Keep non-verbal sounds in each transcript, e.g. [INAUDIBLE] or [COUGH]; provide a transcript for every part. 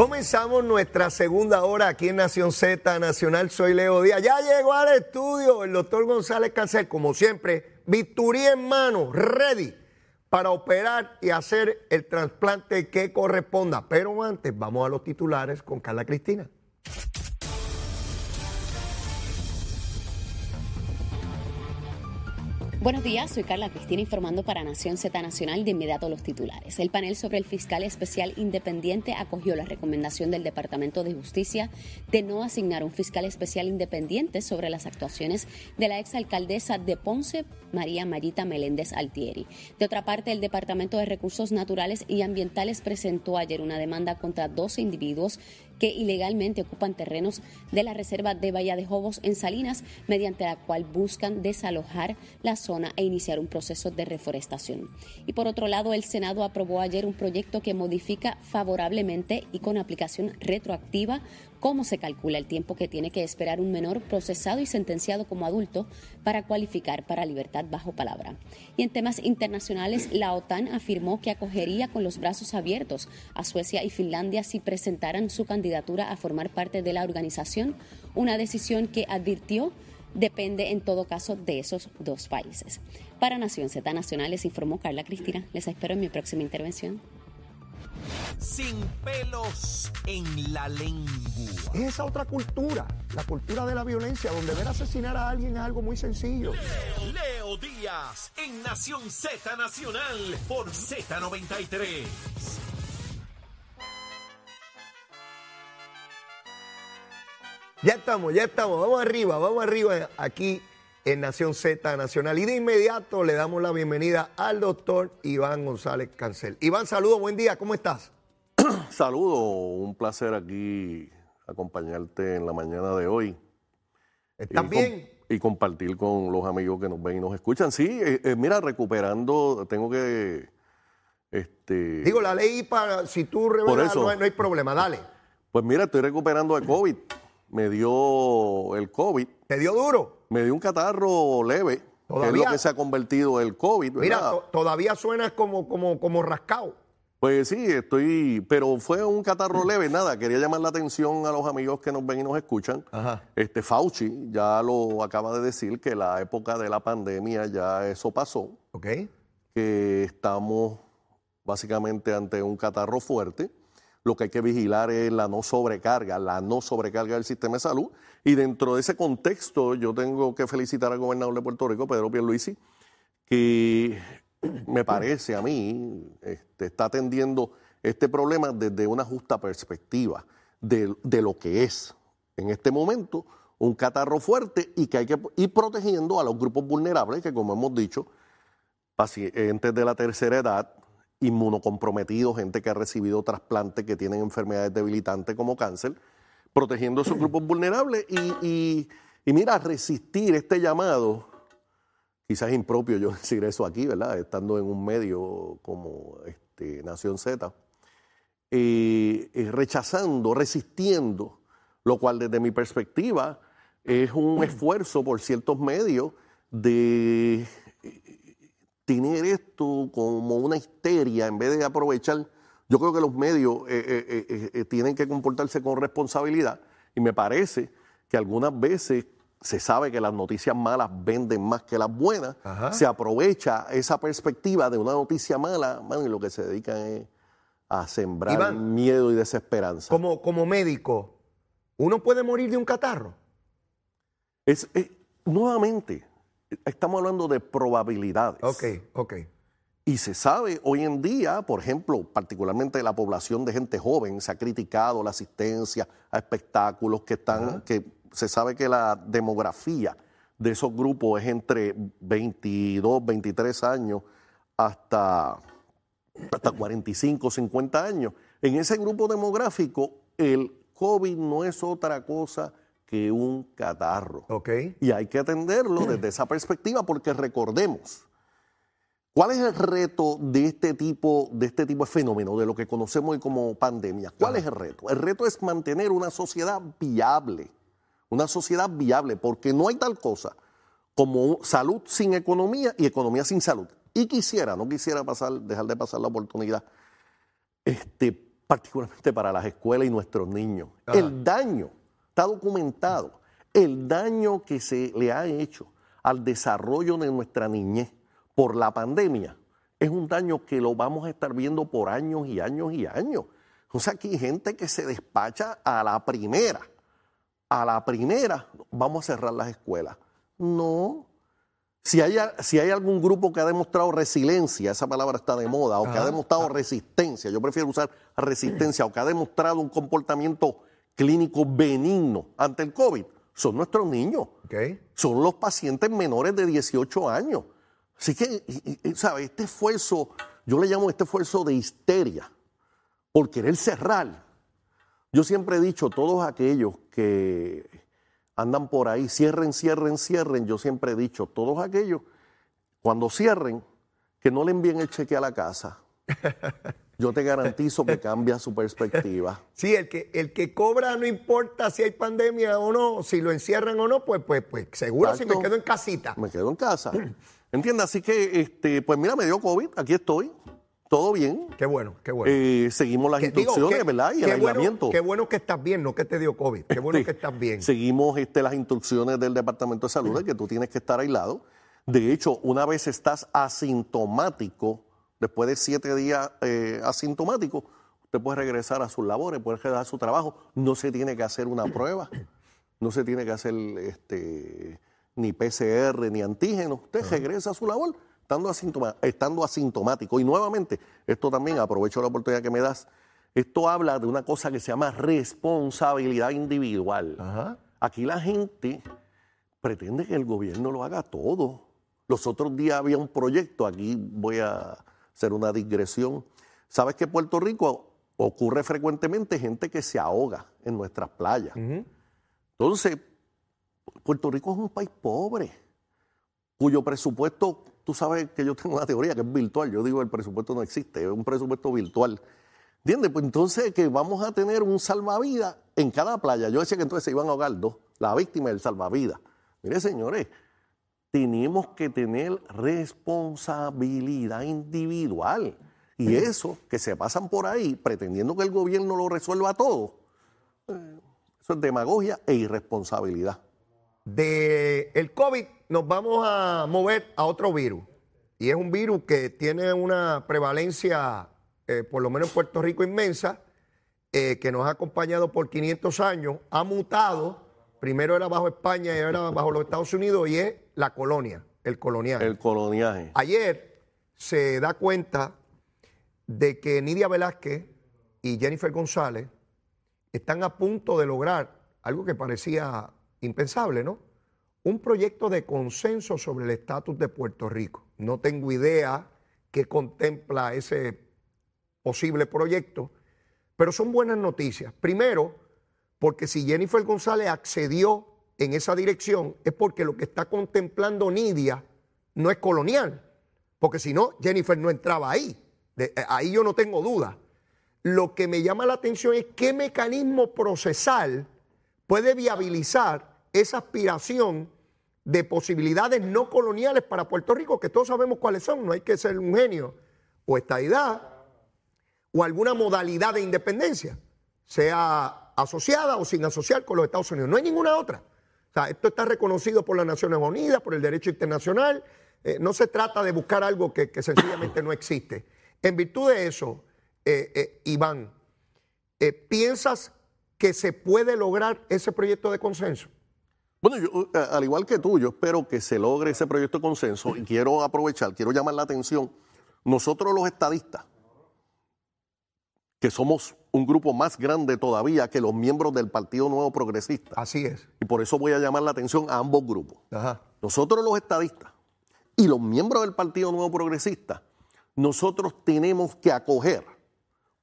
Comenzamos nuestra segunda hora aquí en Nación Z Nacional. Soy Leo Díaz. Ya llegó al estudio el doctor González Cancel, como siempre, bisturí en mano, ready para operar y hacer el trasplante que corresponda. Pero antes, vamos a los titulares con Carla Cristina. Buenos días, soy Carla Cristina informando para Nación Z Nacional de inmediato los titulares. El panel sobre el fiscal especial independiente acogió la recomendación del Departamento de Justicia de no asignar un fiscal especial independiente sobre las actuaciones de la exalcaldesa de Ponce, María Mayita Meléndez Altieri. De otra parte, el Departamento de Recursos Naturales y Ambientales presentó ayer una demanda contra 12 individuos que ilegalmente ocupan terrenos de la Reserva de Bahía de Jobos en Salinas, mediante la cual buscan desalojar la zona e iniciar un proceso de reforestación. Y por otro lado, el Senado aprobó ayer un proyecto que modifica favorablemente y con aplicación retroactiva cómo se calcula el tiempo que tiene que esperar un menor procesado y sentenciado como adulto para cualificar para libertad bajo palabra. Y en temas internacionales, la OTAN afirmó que acogería con los brazos abiertos a Suecia y Finlandia si presentaran su candidatura a formar parte de la organización, una decisión que advirtió depende en todo caso de esos dos países. Para Nación Z Nacional les informó Carla Cristina. Les espero en mi próxima intervención sin pelos en la lengua. Es esa otra cultura, la cultura de la violencia, donde ver asesinar a alguien es algo muy sencillo. Leo, Díaz, en Nación Z Nacional, por Z93. Ya estamos, ya estamos, vamos arriba, vamos arriba aquí en Nación Z Nacional. Y de inmediato le damos la bienvenida al doctor Iván González Cancel. Iván, saludo, buen día, ¿cómo estás? [CLEARS THROAT] Saludo, un placer aquí acompañarte en la mañana de hoy. ¿Estás bien? y compartir con los amigos que nos ven y nos escuchan. Sí, eh, eh, mira, recuperando, tengo que... Este, Digo, la ley para, si tú revelas, no, no hay problema, dale. Pues mira, estoy recuperando de COVID. Me dio el COVID. ¿Te dio duro? Me dio un catarro leve, ¿Todavía? que es lo que se ha convertido el COVID. Mira, todavía suena como, como, como rascado. Pues sí, estoy, pero fue un catarro leve, nada, quería llamar la atención a los amigos que nos ven y nos escuchan. Este Fauci ya lo acaba de decir que la época de la pandemia ya eso pasó. Ok. Que estamos básicamente ante un catarro fuerte lo que hay que vigilar es la no sobrecarga, la no sobrecarga del sistema de salud. Y dentro de ese contexto, yo tengo que felicitar al gobernador de Puerto Rico, Pedro Pierluisi, que me parece a mí este, está atendiendo este problema desde una justa perspectiva de, lo que es en este momento un catarro fuerte y que hay que ir protegiendo a los grupos vulnerables, que como hemos dicho, pacientes de la tercera edad, inmunocomprometidos, gente que ha recibido trasplantes, que tienen enfermedades debilitantes como cáncer, protegiendo a esos grupos vulnerables y, mira, resistir este llamado, quizás impropio yo [LAUGHS] decir eso aquí, ¿verdad? Estando en un medio como este, Nación Z, eh, eh, rechazando, resistiendo, lo cual desde mi perspectiva es un esfuerzo por ciertos medios de tener esto como una histeria en vez de aprovechar. Yo creo que los medios eh, eh, eh, tienen que comportarse con responsabilidad y me parece que algunas veces se sabe que las noticias malas venden más que las buenas, se aprovecha esa perspectiva de una noticia mala, y lo que se dedican es a sembrar miedo y desesperanza. Como, como médico, ¿uno puede morir de un catarro? es nuevamente, estamos hablando de probabilidades. Ok, ok. Y se sabe hoy en día, por ejemplo, particularmente la población de gente joven, se ha criticado la asistencia a espectáculos que están, que se sabe que la demografía de esos grupos es entre 22, 23 años hasta, hasta 45, 50 años. En ese grupo demográfico, el COVID no es otra cosa que un catarro. Okay. Y hay que atenderlo desde esa perspectiva porque recordemos, ¿cuál es el reto de este tipo de, este tipo de fenómeno, de lo que conocemos hoy como pandemia? ¿Cuál es el reto? El reto es mantener una sociedad viable, una sociedad viable, porque no hay tal cosa como salud sin economía y economía sin salud. Y quisiera, no quisiera pasar, dejar de pasar la oportunidad, este, particularmente para las escuelas y nuestros niños. El daño, está documentado, el daño que se le ha hecho al desarrollo de nuestra niñez por la pandemia es un daño que lo vamos a estar viendo por años y años y años. O sea, aquí hay gente que se despacha a la primera. A la primera, vamos a cerrar las escuelas. No. Si hay, si hay algún grupo que ha demostrado resiliencia, esa palabra está de moda, o que ha demostrado resistencia, yo prefiero usar resistencia, o que ha demostrado un comportamiento clínico benigno ante el COVID, son nuestros niños. Son los pacientes menores de 18 años. Así que, ¿sabes? Este esfuerzo, yo le llamo este esfuerzo de histeria por querer cerrar. Yo siempre he dicho, todos aquellos que andan por ahí, cierren, cierren, cierren, yo siempre he dicho, todos aquellos, cuando cierren, que no le envíen el cheque a la casa. Yo te garantizo que cambia su perspectiva. [LAUGHS] Sí, el que, el que cobra no importa si hay pandemia o no, si lo encierran o no, pues, pues, pues seguro si me quedo en casita. Me quedo en casa. [CLEARS THROAT] ¿Entiendes? Así que, este, pues mira, me dio COVID, aquí estoy todo bien. Qué bueno, qué bueno. Eh, seguimos las instrucciones, ¿verdad? Y el aislamiento. qué bueno que estás bien, no que te dio COVID. Qué bueno que estás bien. Seguimos este, las instrucciones del Departamento de Salud de que tú tienes que estar aislado. De hecho, una vez estás asintomático, después de siete días eh, asintomático, usted puede regresar a sus labores, puede regresar a su trabajo. No se tiene que hacer una prueba, no se tiene que hacer este, ni PCR ni antígeno. Usted regresa a su labor estando, asintomático. Y nuevamente, esto también aprovecho la oportunidad que me das. Esto habla de una cosa que se llama responsabilidad individual. Aquí la gente pretende que el gobierno lo haga todo. Los otros días había un proyecto, aquí voy a hacer una digresión. ¿Sabes que en Puerto Rico ocurre frecuentemente gente que se ahoga en nuestras playas? Entonces, Puerto Rico es un país pobre, cuyo presupuesto tú sabes que yo tengo una teoría que es virtual. Yo digo el presupuesto no existe, es un presupuesto virtual. ¿Entiendes? Pues entonces que vamos a tener un salvavidas en cada playa. Yo decía que entonces se iban a ahogar dos, la víctima y el salvavidas. Mire, señores, tenemos que tener responsabilidad individual. Y eso, que se pasan por ahí pretendiendo que el gobierno lo resuelva todo, eh, eso es demagogia e irresponsabilidad. De el COVID nos vamos a mover a otro virus. Y es un virus que tiene una prevalencia, eh, por lo menos en Puerto Rico, inmensa, eh, que nos ha acompañado por 500 años, ha mutado. Primero era bajo España y ahora bajo los Estados Unidos y es la colonia, el coloniaje. El coloniaje. Ayer se da cuenta de que Nidia Velázquez y Jennifer González están a punto de lograr algo que parecía impensable, ¿no? Un proyecto de consenso sobre el estatus de Puerto Rico. No tengo idea qué contempla ese posible proyecto, pero son buenas noticias. Primero, porque si Jennifer González accedió en esa dirección es porque lo que está contemplando Nidia no es colonial, porque si no, Jennifer no entraba ahí. Eh, ahí yo no tengo duda. Lo que me llama la atención es qué mecanismo procesal puede viabilizar esa aspiración de posibilidades no coloniales para Puerto Rico, que todos sabemos cuáles son, no hay que ser un genio, o estadidad, o alguna modalidad de independencia, sea asociada o sin asociar con los Estados Unidos. No hay ninguna otra. O sea, esto está reconocido por las Naciones Unidas, por el derecho internacional. Eh, no se trata de buscar algo que, sencillamente no existe. En virtud de eso, eh, eh, Iván, ¿piensas que se puede lograr ese proyecto de consenso? Bueno, yo, eh, al igual que tú, yo espero que se logre ese proyecto de consenso y quiero aprovechar, quiero llamar la atención. Nosotros los estadistas, que somos un grupo más grande todavía que los miembros del Partido Nuevo Progresista. Así es. Y por eso voy a llamar la atención a ambos grupos. Nosotros los estadistas y los miembros del Partido Nuevo Progresista, nosotros tenemos que acoger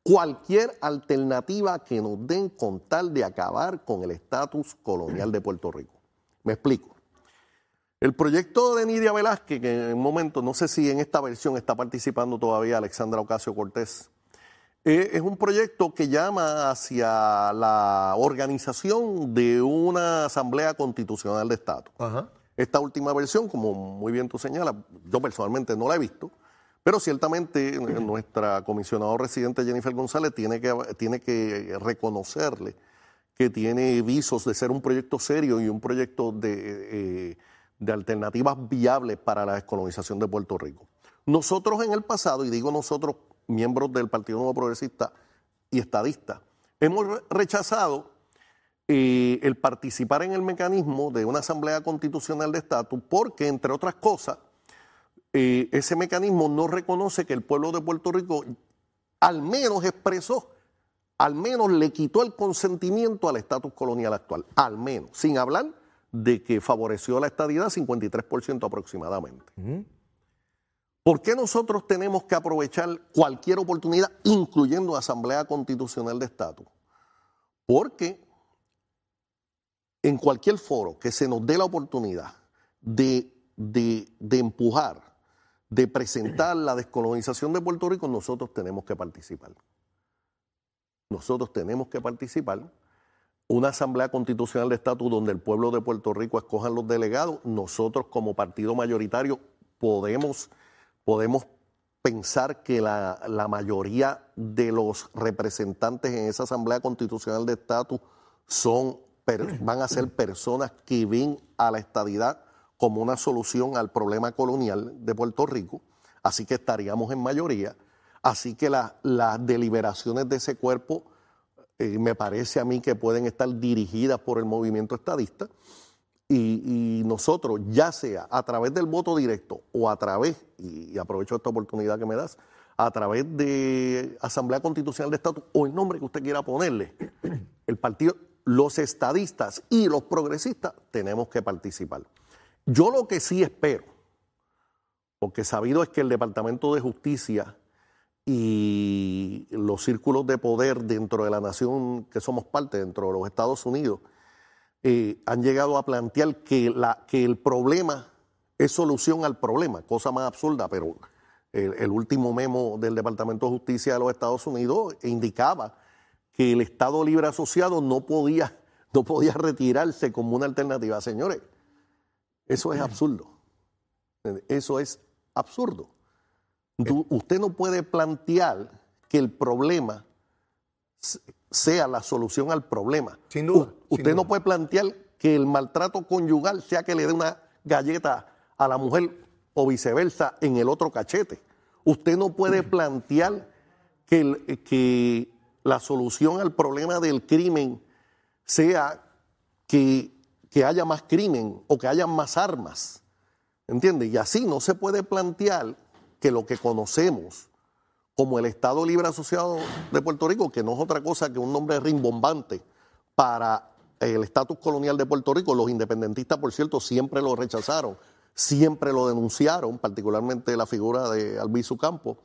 cualquier alternativa que nos den con tal de acabar con el estatus colonial de Puerto Rico. Me explico. El proyecto de Nidia Velázquez, que en un momento, no sé si en esta versión está participando todavía Alexandra Ocasio Cortés, eh, es un proyecto que llama hacia la organización de una asamblea constitucional de Estado. Esta última versión, como muy bien tú señalas, yo personalmente no la he visto, Pero ciertamente nuestra comisionada residente Jennifer González tiene que, tiene que reconocerle que tiene visos de ser un proyecto serio y un proyecto de, eh, de alternativas viables para la descolonización de Puerto Rico. Nosotros en el pasado, y digo nosotros, miembros del Partido Nuevo Progresista y estadistas, hemos rechazado eh, el participar en el mecanismo de una Asamblea Constitucional de Estatus porque, entre otras cosas, eh, ese mecanismo no reconoce que el pueblo de Puerto Rico al menos expresó, al menos le quitó el consentimiento al estatus colonial actual, al menos, sin hablar de que favoreció la estadidad 53% aproximadamente. ¿Por qué nosotros tenemos que aprovechar cualquier oportunidad, incluyendo Asamblea Constitucional de Estatus? Porque en cualquier foro que se nos dé la oportunidad de, de empujar, de presentar la descolonización de Puerto Rico, nosotros tenemos que participar. Nosotros tenemos que participar. Una asamblea constitucional de estatus donde el pueblo de Puerto Rico escoja los delegados, nosotros como partido mayoritario podemos, podemos pensar que la, mayoría de los representantes en esa asamblea constitucional de estatus son, van a ser personas que ven a la estadidad como una solución al problema colonial de Puerto Rico, así que estaríamos en mayoría, así que las deliberaciones de ese cuerpo eh, me parece a mí que pueden estar dirigidas por el movimiento estadista y, nosotros, ya sea a través del voto directo o a través, y, aprovecho esta oportunidad que me das, a través de Asamblea Constitucional de Estatus o el nombre que usted quiera ponerle, el partido, los estadistas y los progresistas tenemos que participar. Yo lo que sí espero, porque sabido es que el Departamento de Justicia y los círculos de poder dentro de la nación que somos parte, dentro de los Estados Unidos, eh, han llegado a plantear que, el problema es solución al problema, cosa más absurda, pero el, último memo del Departamento de Justicia de los Estados Unidos indicaba que el Estado Libre Asociado no podía, no podía retirarse como una alternativa. Señores, eso es absurdo. Eso es absurdo usted no puede plantear que el problema sea la solución al problema. Sin duda. usted no puede plantear que el maltrato conyugal sea que le dé una galleta a la mujer o viceversa en el otro cachete. Usted no puede plantear que, que la solución al problema del crimen sea que, que haya más crimen o que haya más armas. ¿Entiende? Y así no se puede plantear que lo que conocemos como el Estado Libre Asociado de Puerto Rico, que no es otra cosa que un nombre rimbombante para el estatus colonial de Puerto Rico, los independentistas, por cierto, siempre lo rechazaron, siempre lo denunciaron, particularmente la figura de Albizu Campo,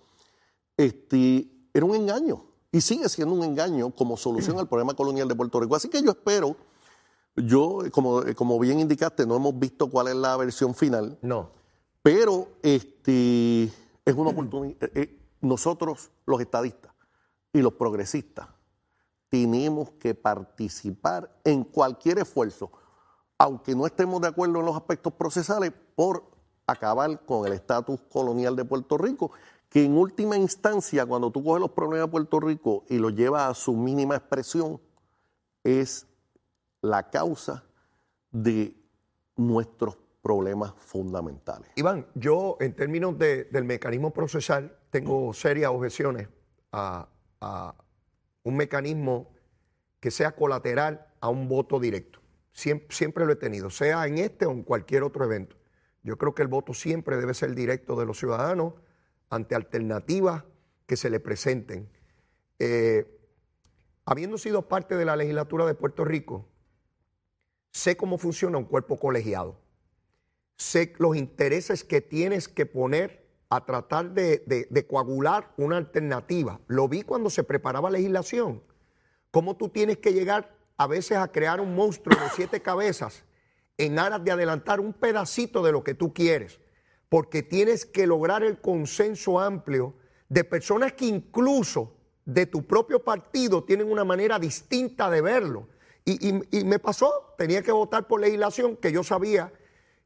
este, era un engaño y sigue siendo un engaño como solución al problema colonial de Puerto Rico. Así que yo espero, yo, como, como bien indicaste, no hemos visto cuál es la versión final. No. Pero este, es una oportunidad. Eh, eh, nosotros, los estadistas y los progresistas, tenemos que participar en cualquier esfuerzo, aunque no estemos de acuerdo en los aspectos procesales, por acabar con el estatus colonial de Puerto Rico, que en última instancia, cuando tú coges los problemas de Puerto Rico y los llevas a su mínima expresión, es la causa de nuestros problemas fundamentales. Iván, yo en términos del mecanismo procesal tengo serias objeciones a, un mecanismo que sea colateral a un voto directo. Siempre, lo he tenido, sea en este o en cualquier otro evento. Yo creo que el voto siempre debe ser directo de los ciudadanos ante alternativas que se le presenten. Eh, habiendo sido parte de la legislatura de Puerto Rico, sé cómo funciona un cuerpo colegiado sé los intereses que tienes que poner a tratar de, coagular una alternativa. Lo vi cuando se preparaba legislación. Cómo tú tienes que llegar a veces a crear un monstruo de siete cabezas en aras de adelantar un pedacito de lo que tú quieres. Porque tienes que lograr el consenso amplio de personas que incluso de tu propio partido tienen una manera distinta de verlo. y me pasó, tenía que votar por legislación que yo sabía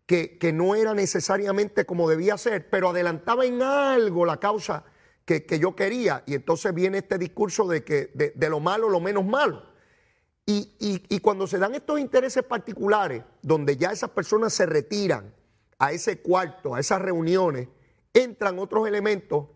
que, no era necesariamente como debía ser, pero adelantaba en algo la causa que, yo quería. Y entonces viene este discurso de que de, lo malo, lo menos malo. Y- y cuando se dan estos intereses particulares, donde ya esas personas se retiran a ese cuarto, a esas reuniones, entran otros elementos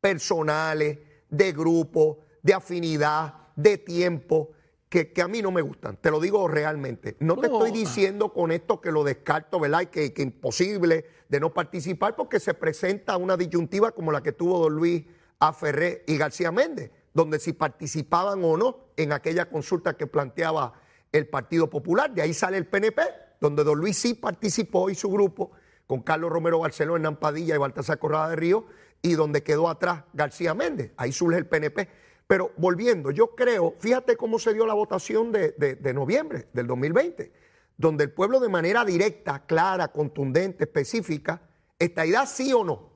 personales, de grupo, de afinidad, de tiempo, que, que a mí no me gustan. Te lo digo realmente. No te estoy diciendo con esto que lo descarto, ¿verdad? Y que, que imposible de no participar porque se presenta una disyuntiva como la que tuvo don Luis Aferré y García Méndez, donde si participaban o no en aquella consulta que planteaba el Partido Popular. De ahí sale el PNP, donde don Luis sí participó y su grupo, con Carlos Romero Barceló, Hernán Padilla y Baltasar Corrada de Río, y donde quedó atrás García Méndez. Ahí surge el PNP. Pero volviendo, yo creo, fíjate cómo se dio la votación de, de- noviembre del 2020, donde el pueblo de manera directa, clara, contundente, específica, estadidad sí o no.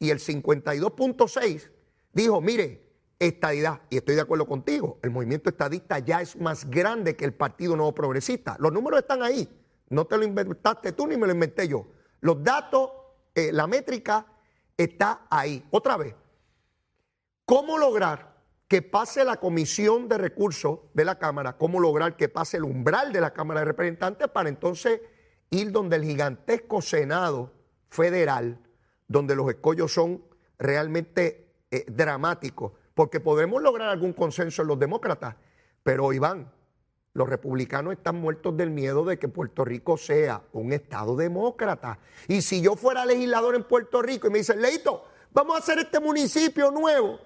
Y el 52.6 dijo, mire, estadidad, y estoy de acuerdo contigo, el movimiento estadista ya es más grande que el Partido Nuevo Progresista. Los números están ahí, no te lo inventaste tú ni me lo inventé yo. Los datos, eh, la métrica está ahí. Otra vez, ¿cómo lograr que pase la comisión de recursos de la Cámara? ¿Cómo lograr que pase el umbral de la Cámara de Representantes para entonces ir donde el gigantesco Senado federal, donde los escollos son realmente eh, dramáticos? Porque podemos lograr algún consenso en los demócratas, pero Iván, los republicanos están muertos del miedo de que Puerto Rico sea un estado demócrata. Y si yo fuera legislador en Puerto Rico y me dicen, Leito, vamos a hacer este municipio nuevo,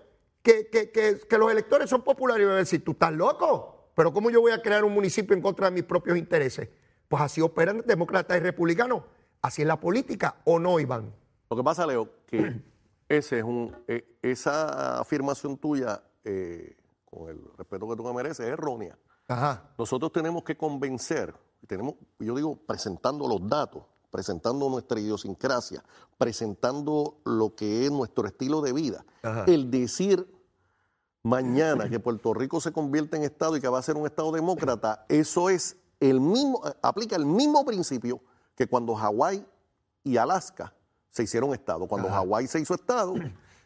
que, que- que- que los electores son populares, y van a decir, tú estás loco, pero ¿cómo yo voy a crear un municipio en contra de mis propios intereses? Pues así operan demócratas y republicanos. Así es la política, ¿o no, Iván? Lo que pasa, Leo, que [CLEARS THROAT] ese es un, eh, esa afirmación tuya, eh, con el respeto que tú me mereces, es errónea. Ajá. Nosotros tenemos que convencer, tenemos, yo digo, presentando los datos, presentando nuestra idiosincrasia, presentando lo que es nuestro estilo de vida. Ajá. El decir mañana que Puerto Rico se convierte en Estado y que va a ser un Estado demócrata, eso es el mismo, aplica el mismo principio que cuando Hawái y Alaska se hicieron Estado. Cuando Hawái se hizo Estado,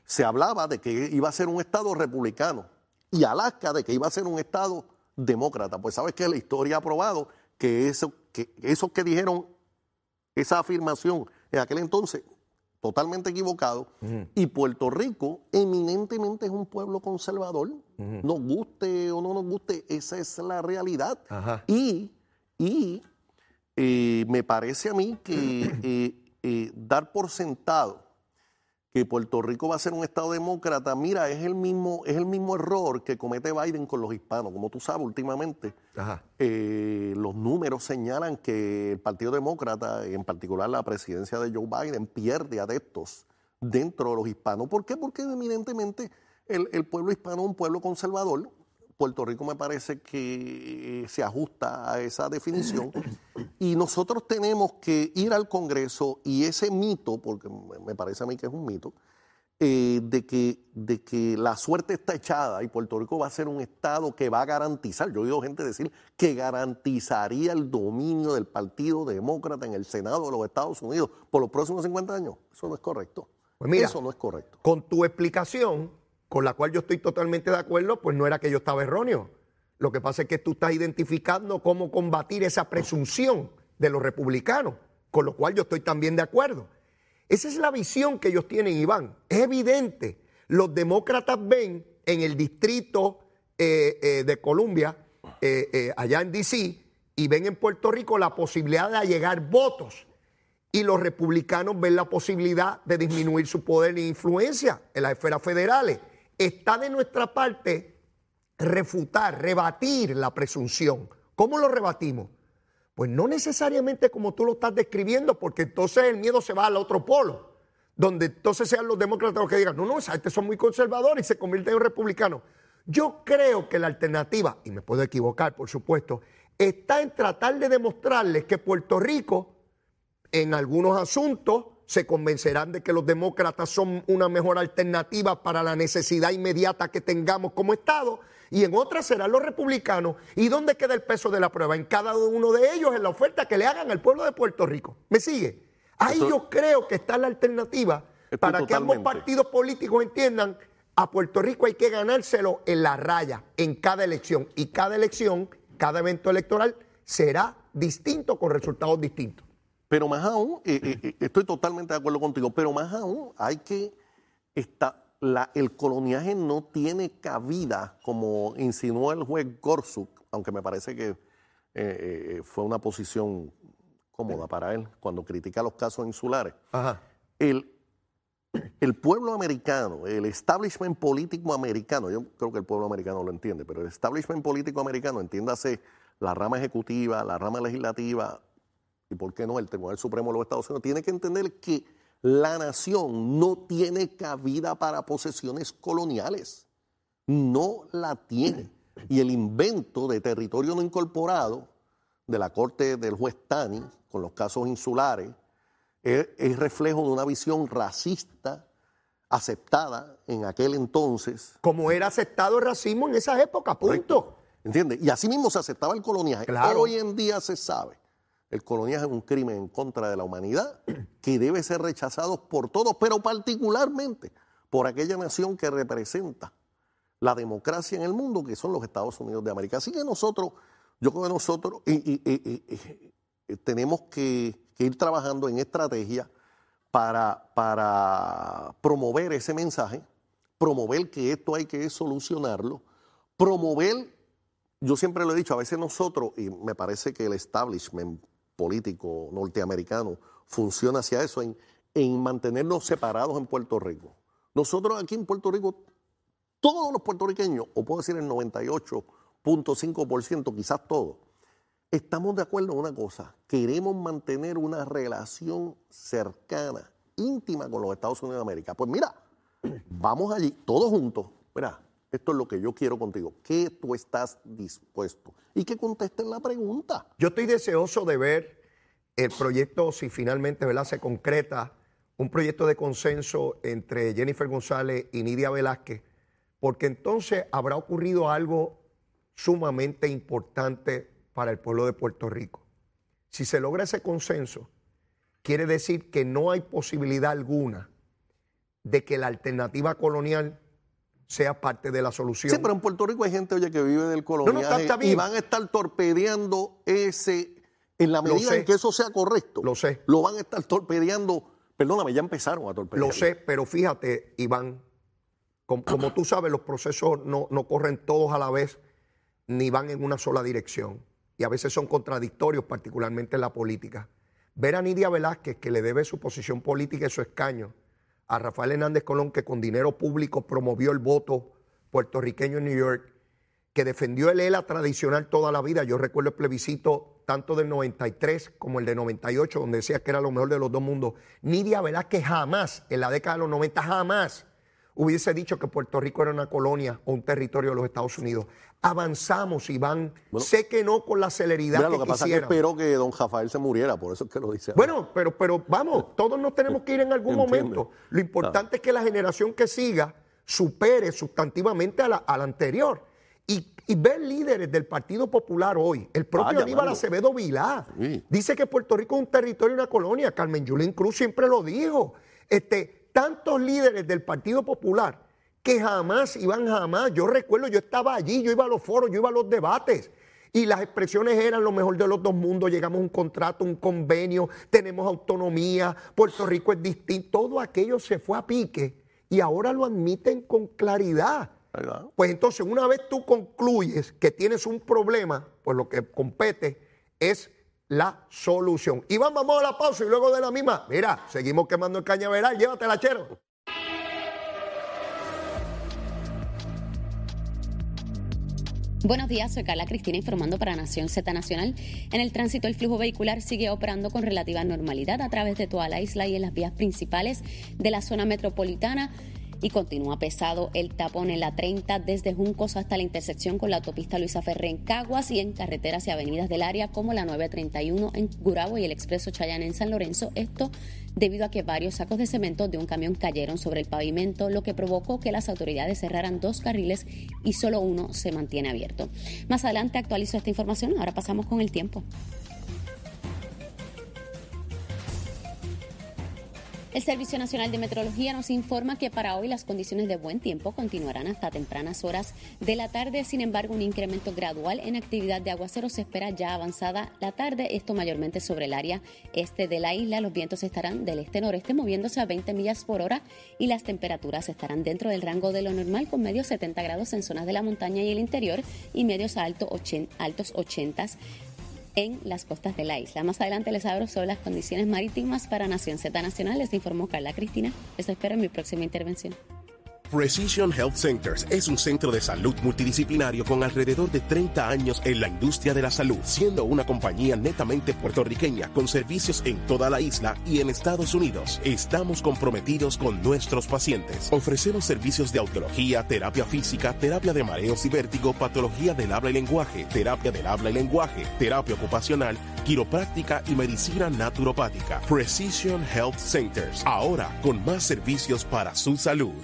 se hablaba de que iba a ser un Estado republicano y Alaska de que iba a ser un Estado demócrata. Pues sabes que la historia ha probado que eso que, esos que dijeron esa afirmación en aquel entonces, totalmente equivocado, y Puerto Rico eminentemente es un pueblo conservador, nos guste o no nos guste, esa es la realidad. Ajá. Y, y eh, me parece a mí que [CLEARS THROAT] eh, eh, dar por sentado que Puerto Rico va a ser un Estado demócrata, mira, es el mismo, es el mismo error que comete Biden con los hispanos. Como tú sabes, últimamente Ajá. eh, los números señalan que el Partido Demócrata, en particular la presidencia de Joe Biden, pierde adeptos dentro de los hispanos. ¿Por qué? Porque evidentemente el, el pueblo hispano es un pueblo conservador. Puerto Rico me parece que se ajusta a esa definición. [LAUGHS] Y nosotros tenemos que ir al Congreso y ese mito, porque me me parece a mí que es un mito, eh, de, que, de que la suerte está echada y Puerto Rico va a ser un Estado que va a garantizar, yo he oído gente decir que garantizaría el dominio del Partido Demócrata en el Senado de los Estados Unidos por los próximos 50 años. Eso no es correcto. Pues mira, Eso no es correcto. con tu explicación, con la cual yo estoy totalmente de acuerdo, pues no era que yo estaba erróneo. Lo que pasa es que tú estás identificando cómo combatir esa presunción de los republicanos, con lo cual yo estoy también de acuerdo. Esa es la visión que ellos tienen, Iván. Es evidente. Los demócratas ven en el distrito eh, eh, de Columbia, eh, eh, allá en D.C., y ven en Puerto Rico la posibilidad de llegar votos y los republicanos ven la posibilidad de disminuir su poder e influencia en las esferas federales. Está de nuestra parte refutar, rebatir la presunción. ¿Cómo lo rebatimos? Pues no necesariamente como tú lo estás describiendo, porque entonces el miedo se va al otro polo, donde entonces sean los demócratas los que digan, no, no, gente son muy conservadores y se convierten en republicanos. Yo creo que la alternativa, y me puedo equivocar, por supuesto, está en tratar de demostrarles que Puerto Rico en algunos asuntos se convencerán de que los demócratas son una mejor alternativa para la necesidad inmediata que tengamos como Estado y en otras serán los republicanos. ¿Y dónde queda el peso de la prueba? En cada uno de ellos, en la oferta que le hagan al pueblo de Puerto Rico. ¿Me sigue? Ahí Esto- yo creo que está la alternativa para que ambos partidos políticos entiendan a Puerto Rico hay que ganárselo en la raya, en cada elección. Y cada elección, cada evento electoral será distinto con resultados distintos. Pero más aún, eh, eh, eh, estoy totalmente de acuerdo contigo, pero más aún hay que, está, la, el coloniaje no tiene cabida, como insinuó el juez Gorsuch, aunque me parece que eh, fue una posición cómoda para él cuando critica los casos insulares. Ajá. El, el pueblo americano, el establishment político americano, yo creo que el pueblo americano lo entiende, pero el establishment político americano, entiéndase la rama ejecutiva, la rama legislativa y por qué no el Tribunal Supremo de los Estados Unidos, tiene que entender que la nación no tiene cabida para posesiones coloniales. No la tiene. Y el invento de territorio no incorporado de la corte del juez Tani, con los casos insulares, es, es reflejo de una visión racista aceptada en aquel entonces. Como era aceptado el racismo en esa época, punto. ¿Entiendes? Y así mismo se aceptaba el coloniaje. Claro. Hoy en día se sabe. El coloniaje es un crimen en contra de la humanidad que debe ser rechazado por todos, pero particularmente por aquella nación que representa la democracia en el mundo, que son los Estados Unidos de América. Así que nosotros, yo creo que nosotros tenemos que, ir trabajando en estrategia para promover ese mensaje, promover que esto hay que solucionarlo, promover, yo siempre lo he dicho, a veces nosotros, y me parece que el establishment político norteamericano funciona hacia eso, en, en mantenernos separados en Puerto Rico. Nosotros aquí en Puerto Rico, todos los puertorriqueños, o puedo decir el 98.5%, quizás todos, estamos de acuerdo en una cosa, queremos mantener una relación cercana, íntima con los Estados Unidos de América. Pues mira, vamos allí, todos juntos, mira, esto es lo que yo quiero contigo, ¿qué tú estás dispuesto? Y que contesten la pregunta. Yo estoy deseoso de ver el proyecto, si finalmente ¿verdad? se concreta, un proyecto de consenso entre Jennifer González y Nidia Velázquez, porque entonces habrá ocurrido algo sumamente importante para el pueblo de Puerto Rico. Si se logra ese consenso, quiere decir que no hay posibilidad alguna de que la alternativa colonial sea parte de la solución. Sí, pero en Puerto Rico hay gente, oye, que vive del no, coloniaje está- está bien. y van a estar torpedeando ese, en la medida en que eso sea correcto. Lo sé. Lo van a estar torpedeando, perdóname, ya empezaron a torpedear. Lo sé, pero fíjate, Iván, com- como, tú sabes, los procesos no, no corren todos a la vez ni van en una sola dirección. Y a veces son contradictorios, particularmente en la política. Ver a Nidia Velázquez, que le debe su posición política y su escaño, a Rafael Hernández Colón, que con dinero público promovió el voto puertorriqueño en New York, que defendió el ELA tradicional toda la vida. Yo recuerdo el plebiscito tanto del 93 como el de 98, donde decía que era lo mejor de los dos mundos. Nidia Velázquez jamás, en la década de los 90, jamás hubiese dicho que Puerto Rico era una colonia o un territorio de los Estados Unidos. Avanzamos, Iván. Bueno, sé que no con la celeridad Mira, que lo que pasa es que espero que don Rafael se muriera, por eso es que lo dice. ahora. Bueno, pero, pero vamos, [LAUGHS] todos nos tenemos que ir en algún momento. Lo importante es que la generación que siga supere sustantivamente a la, a la anterior. Y, y ver líderes del Partido Popular hoy, el propio Aníbal. Acevedo Vilá, Sí. dice que Puerto Rico es un territorio y una colonia. Carmen Yulín Cruz siempre lo dijo. Este, tantos líderes del Partido Popular que jamás, iban jamás, yo recuerdo, yo estaba allí, yo iba a los foros, yo iba a los debates. Y las expresiones eran lo mejor de los dos mundos, llegamos a un contrato, un convenio, tenemos autonomía, Puerto Rico es distinto, todo aquello se fue a pique y ahora lo admiten con claridad. Pues entonces, una vez tú concluyes que tienes un problema, pues lo que compete es la solución. Iván, vamos a la pausa y luego de la misma, mira, seguimos quemando el cañaveral, llévatela, chero. Buenos días, soy Carla Cristina informando para Nación Z Nacional. En el tránsito, el flujo vehicular sigue operando con relativa normalidad a través de toda la isla y en las vías principales de la zona metropolitana. Y continúa pesado el tapón en la 30 desde Juncos hasta la intersección con la autopista Luisa Ferré en Caguas y en carreteras y avenidas del área como la 931 en Gurabo y el expreso Chayán en San Lorenzo. Esto debido a que varios sacos de cemento de un camión cayeron sobre el pavimento, lo que provocó que las autoridades cerraran dos carriles y solo uno se mantiene abierto. Más adelante actualizo esta información. Ahora pasamos con el tiempo. El Servicio Nacional de Meteorología nos informa que para hoy las condiciones de buen tiempo continuarán hasta tempranas horas de la tarde. Sin embargo, un incremento gradual en actividad de aguacero se espera ya avanzada la tarde. Esto mayormente sobre el área este de la isla. Los vientos estarán del este-noreste moviéndose a 20 millas por hora y las temperaturas estarán dentro del rango de lo normal con medios 70 grados en zonas de la montaña y el interior y medios altos 80 en las costas de la isla. Más adelante les abro sobre las condiciones marítimas para Nación Z Nacional. Les informó Carla Cristina. Les espero en mi próxima intervención. Precision Health Centers es un centro de salud multidisciplinario con alrededor de 30 años en la industria de la salud, siendo una compañía netamente puertorriqueña con servicios en toda la isla y en Estados Unidos. Estamos comprometidos con nuestros pacientes. Ofrecemos servicios de audiología, terapia física, terapia de mareos y vértigo, patología del habla y lenguaje, terapia del habla y lenguaje, terapia ocupacional, quiropráctica y medicina naturopática. Precision Health Centers, ahora con más servicios para su salud.